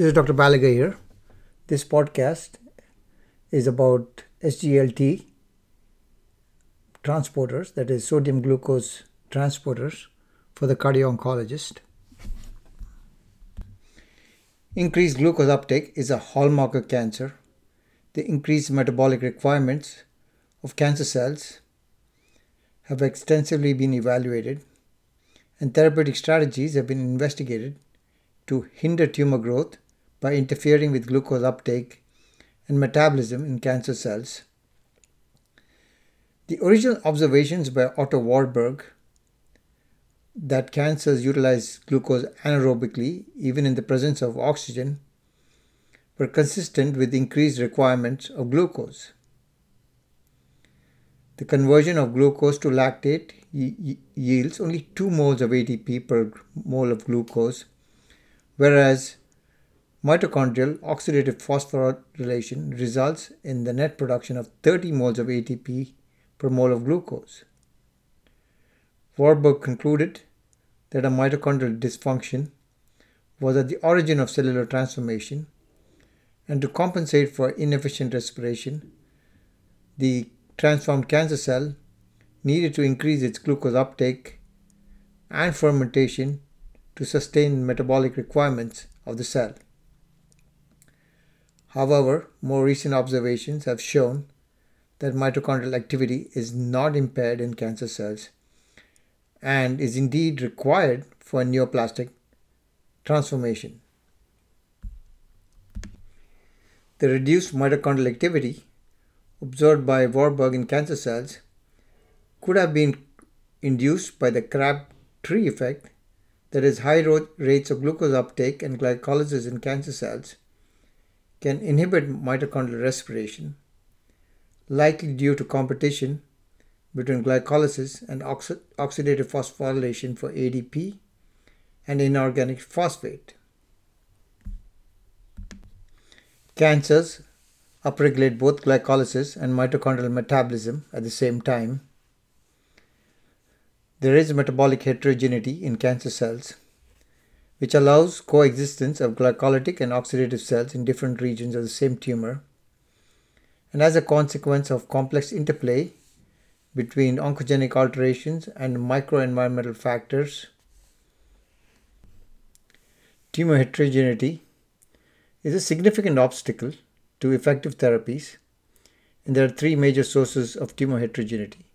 This is Dr. Balaga here. This podcast is about SGLT transporters, that is, sodium glucose transporters for the cardio oncologist. Increased glucose uptake is a hallmark of cancer. The increased metabolic requirements of cancer cells have extensively been evaluated, and therapeutic strategies have been investigated to hinder tumor growth by interfering with glucose uptake and metabolism in cancer cells. The original observations by Otto Warburg that cancers utilize glucose anaerobically even in the presence of oxygen were consistent with increased requirements of glucose. The conversion of glucose to lactate yields only 2 moles of ATP per mole of glucose, whereas mitochondrial oxidative phosphorylation results in the net production of 30 moles of ATP per mole of glucose. Warburg concluded that a mitochondrial dysfunction was at the origin of cellular transformation, and to compensate for inefficient respiration, the transformed cancer cell needed to increase its glucose uptake and fermentation to sustain metabolic requirements of the cell. However, more recent observations have shown that mitochondrial activity is not impaired in cancer cells and is indeed required for neoplastic transformation. The reduced mitochondrial activity observed by Warburg in cancer cells could have been induced by the Crabtree effect, that is, high rates of glucose uptake and glycolysis in cancer cells can inhibit mitochondrial respiration, likely due to competition between glycolysis and oxi- oxidative phosphorylation for ADP and inorganic phosphate. Cancers upregulate both glycolysis and mitochondrial metabolism at the same time. There is metabolic heterogeneity in cancer cells, which allows coexistence of glycolytic and oxidative cells in different regions of the same tumor. And as a consequence of complex interplay between oncogenic alterations and microenvironmental factors, tumor heterogeneity is a significant obstacle to effective therapies, and there are three major sources of tumor heterogeneity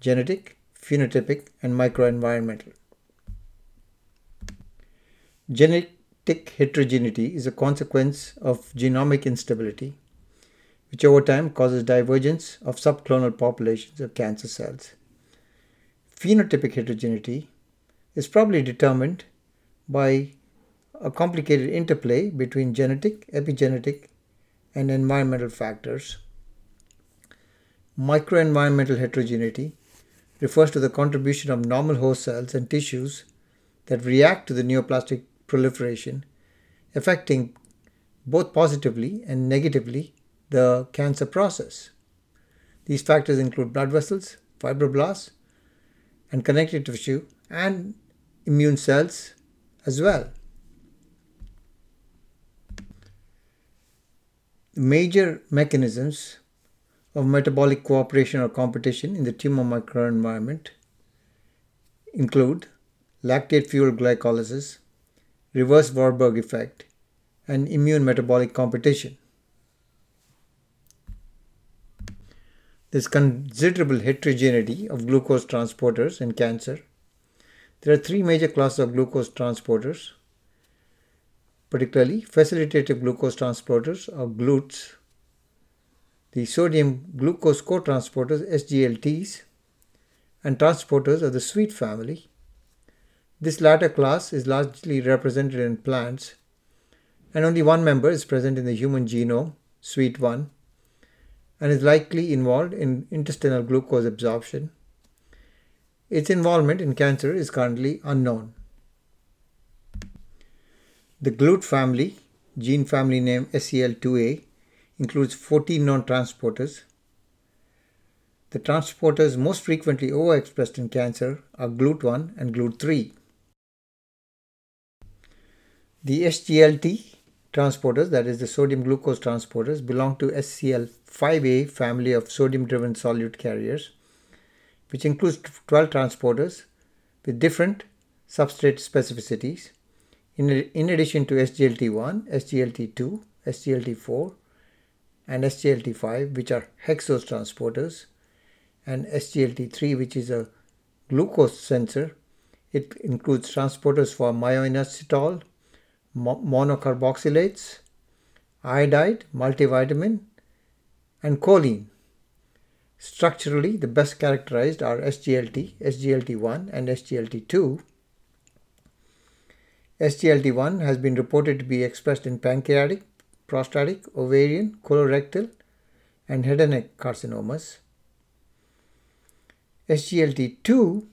genetic, phenotypic, and microenvironmental. Genetic heterogeneity is a consequence of genomic instability, which over time causes divergence of subclonal populations of cancer cells. Phenotypic heterogeneity is probably determined by a complicated interplay between genetic, epigenetic, and environmental factors. Microenvironmental heterogeneity refers to the contribution of normal host cells and tissues that react to the neoplastic proliferation, affecting both positively and negatively the cancer process. These factors include blood vessels, fibroblasts, and connective tissue, and immune cells as well. Major mechanisms of metabolic cooperation or competition in the tumor microenvironment include lactate fueled glycolysis, reverse Warburg effect, and immune metabolic competition. There's considerable heterogeneity of glucose transporters in cancer. There are three major classes of glucose transporters, particularly facilitative glucose transporters or GLUTs, the sodium glucose cotransporters SGLTs, and transporters of the sweet family. This latter class is largely represented in plants, and only one member is present in the human genome, SWEET1, and is likely involved in intestinal glucose absorption. Its involvement in cancer is currently unknown. The GLUT family, gene family name SLC2A, includes 14 known transporters. The transporters most frequently overexpressed in cancer are GLUT1 and GLUT3. The SGLT transporters, that is the sodium glucose transporters, belong to SCL5A family of sodium driven solute carriers, which includes 12 transporters with different substrate specificities. In, in addition to SGLT1, SGLT2, SGLT4, and SGLT5, which are hexose transporters, and SGLT3, which is a glucose sensor. It includes transporters for myoinositol, monocarboxylates, iodide, multivitamin, and choline. Structurally, the best characterized are SGLT, SGLT1, and SGLT2. SGLT1 has been reported to be expressed in pancreatic, prostatic, ovarian, colorectal, and head and neck carcinomas. SGLT2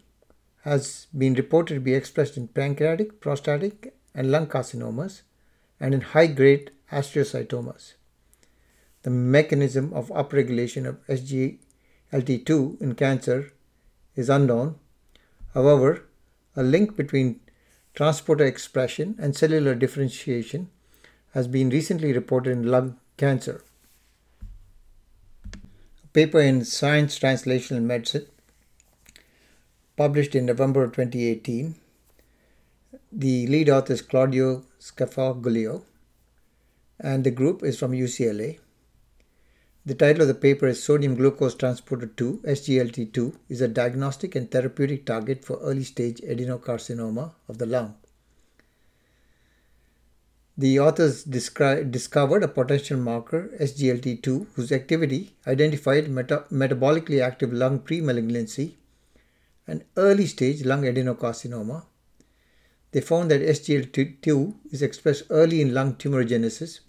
has been reported to be expressed in pancreatic, prostatic, and lung carcinomas and in high grade astrocytomas. The mechanism of upregulation of SGLT2 in cancer is unknown. However, a link between transporter expression and cellular differentiation has been recently reported in lung cancer. A paper in Science Translational Medicine, published in November 2018, the lead author is Claudio Scafoglio, and the group is from UCLA. The title of the paper is Sodium Glucose Transporter 2, SGLT2, is a diagnostic and therapeutic target for early stage adenocarcinoma of the lung. The authors descri- discovered a potential marker, SGLT2, whose activity identified meta- metabolically active lung premalignancy and early stage lung adenocarcinoma. They found that SGLT2 is expressed early in lung tumorigenesis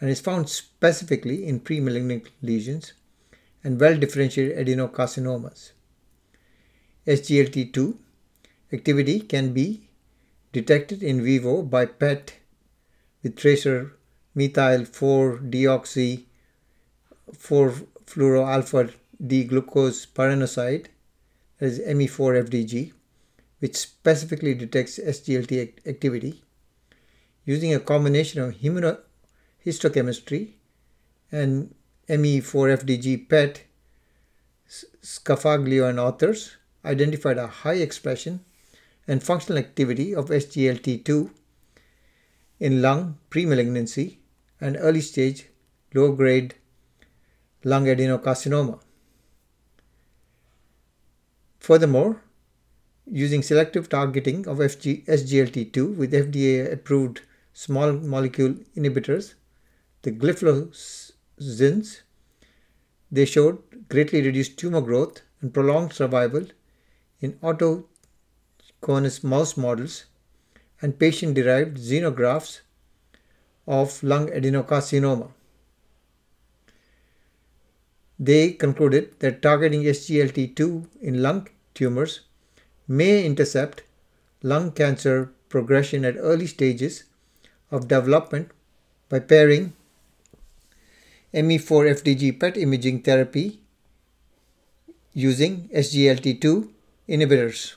and is found specifically in premalignant lesions and well differentiated adenocarcinomas. SGLT2 activity can be detected in vivo by PET with tracer methyl 4 deoxy 4 fluoroalpha D glucose pyranoside, that is ME4FDG, which specifically detects SGLT activity using a combination of immunohistochemistry and ME4FDG PET. Scafoglio and authors identified a high expression and functional activity of SGLT2 in lung premalignancy and early stage low grade lung adenocarcinoma. Furthermore, using selective targeting of FG, SGLT2 with FDA approved small molecule inhibitors, the gliflozins, they showed greatly reduced tumor growth and prolonged survival in autochthonous mouse models and patient derived xenografts of lung adenocarcinoma. They concluded that targeting SGLT2 in lung tumors may intercept lung cancer progression at early stages of development by pairing ME4-FDG PET imaging therapy using SGLT2 inhibitors.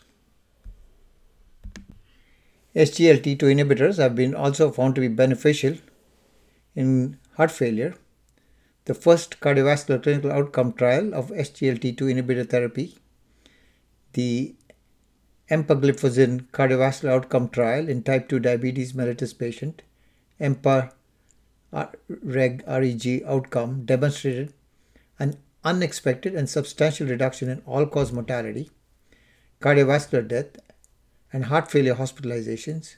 SGLT2 inhibitors have been also found to be beneficial in heart failure. The first cardiovascular clinical outcome trial of SGLT2 inhibitor therapy, the empagliflozin cardiovascular outcome trial in type 2 diabetes mellitus patient, EMPA reg outcome demonstrated an unexpected and substantial reduction in all cause mortality, cardiovascular death, and heart failure hospitalizations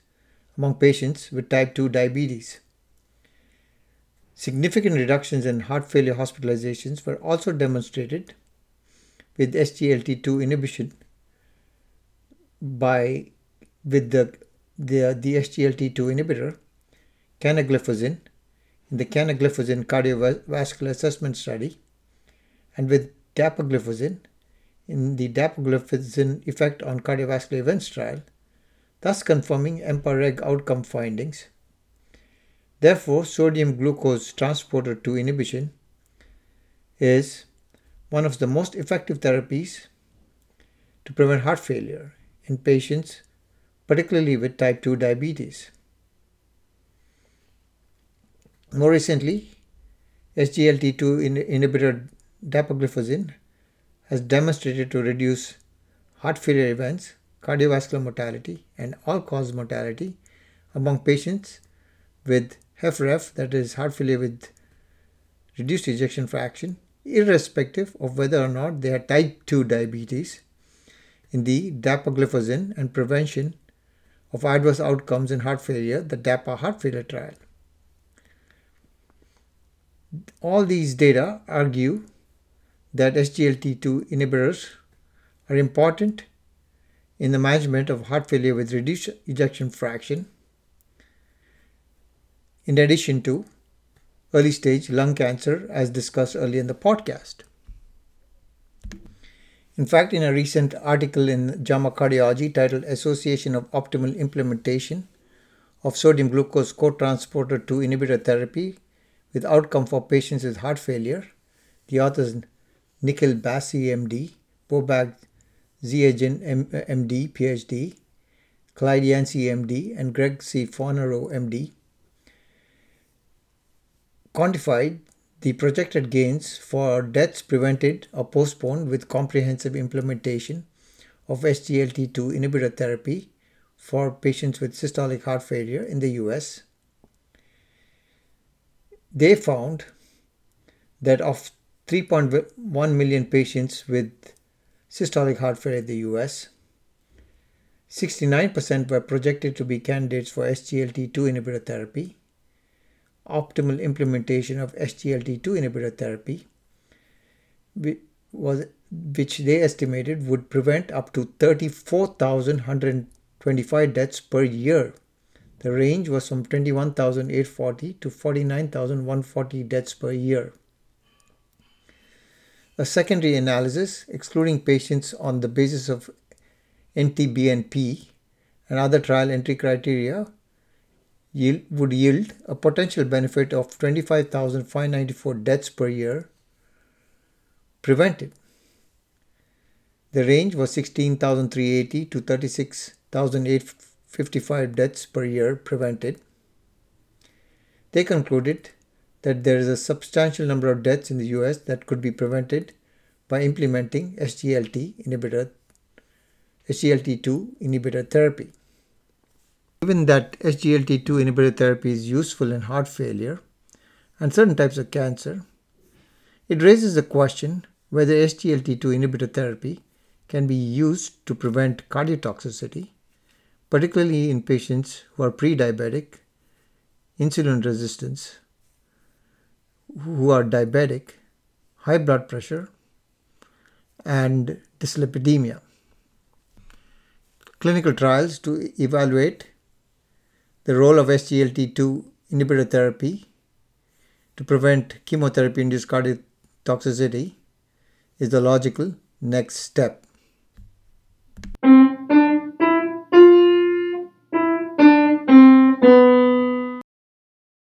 among patients with type 2 diabetes. Significant reductions in heart failure hospitalizations were also demonstrated with SGLT2 inhibition by with the, the, the SGLT2 inhibitor canagliflozin in the canagliflozin cardiovascular assessment study and with dapagliflozin in the dapagliflozin effect on cardiovascular events trial, thus confirming EMPA-REG outcome findings. Therefore, sodium glucose transporter 2 inhibition is one of the most effective therapies to prevent heart failure in patients, particularly with type 2 diabetes. More recently, SGLT2 inhibitor dapagliflozin has demonstrated to reduce heart failure events, cardiovascular mortality, and all-cause mortality among patients with HFrEF, that is heart failure with reduced ejection fraction, irrespective of whether or not they had type 2 diabetes in the dapagliflozin and prevention of adverse outcomes in heart failure, the DAPA heart failure trial. All these data argue that SGLT2 inhibitors are important in the management of heart failure with reduced ejection fraction, in addition to early stage lung cancer, as discussed earlier in the podcast. In fact, in a recent article in JAMA Cardiology titled Association of Optimal Implementation of Sodium Glucose Cotransporter 2 Inhibitor Therapy with Outcome for Patients with Heart Failure, the authors Nikhil Bassi, MD, Boback Ziaeian, MD, uh, PhD, Clyde Yancy, MD, and Gregg C. Fonarow, MD, quantified the projected gains for deaths prevented or postponed with comprehensive implementation of SGLT2 inhibitor therapy for patients with systolic heart failure in the US. They found that of 3.1 million patients with systolic heart failure in the US, 69% were projected to be candidates for SGLT2 inhibitor therapy optimal implementation of SGLT2 inhibitor therapy, which they estimated would prevent up to 34,125 deaths per year. The range was from 21,840 to 49,140 deaths per year. A secondary analysis, excluding patients on the basis of NT-BNP and other trial entry criteria, yield, would yield a potential benefit of 25,594 deaths per year prevented. The range was 16,380 to 36,855 deaths per year prevented. They concluded that there is a substantial number of deaths in the US that could be prevented by implementing SGLT inhibitor SGLT2 inhibitor therapy. Given that SGLT2 inhibitor therapy is useful in heart failure and certain types of cancer, it raises the question whether SGLT2 inhibitor therapy can be used to prevent cardiotoxicity, particularly in patients who are pre-diabetic, insulin resistance, who are diabetic, high blood pressure, and dyslipidemia. Clinical trials to evaluate the role of SGLT2 inhibitor therapy to prevent chemotherapy induced cardiac toxicity is the logical next step.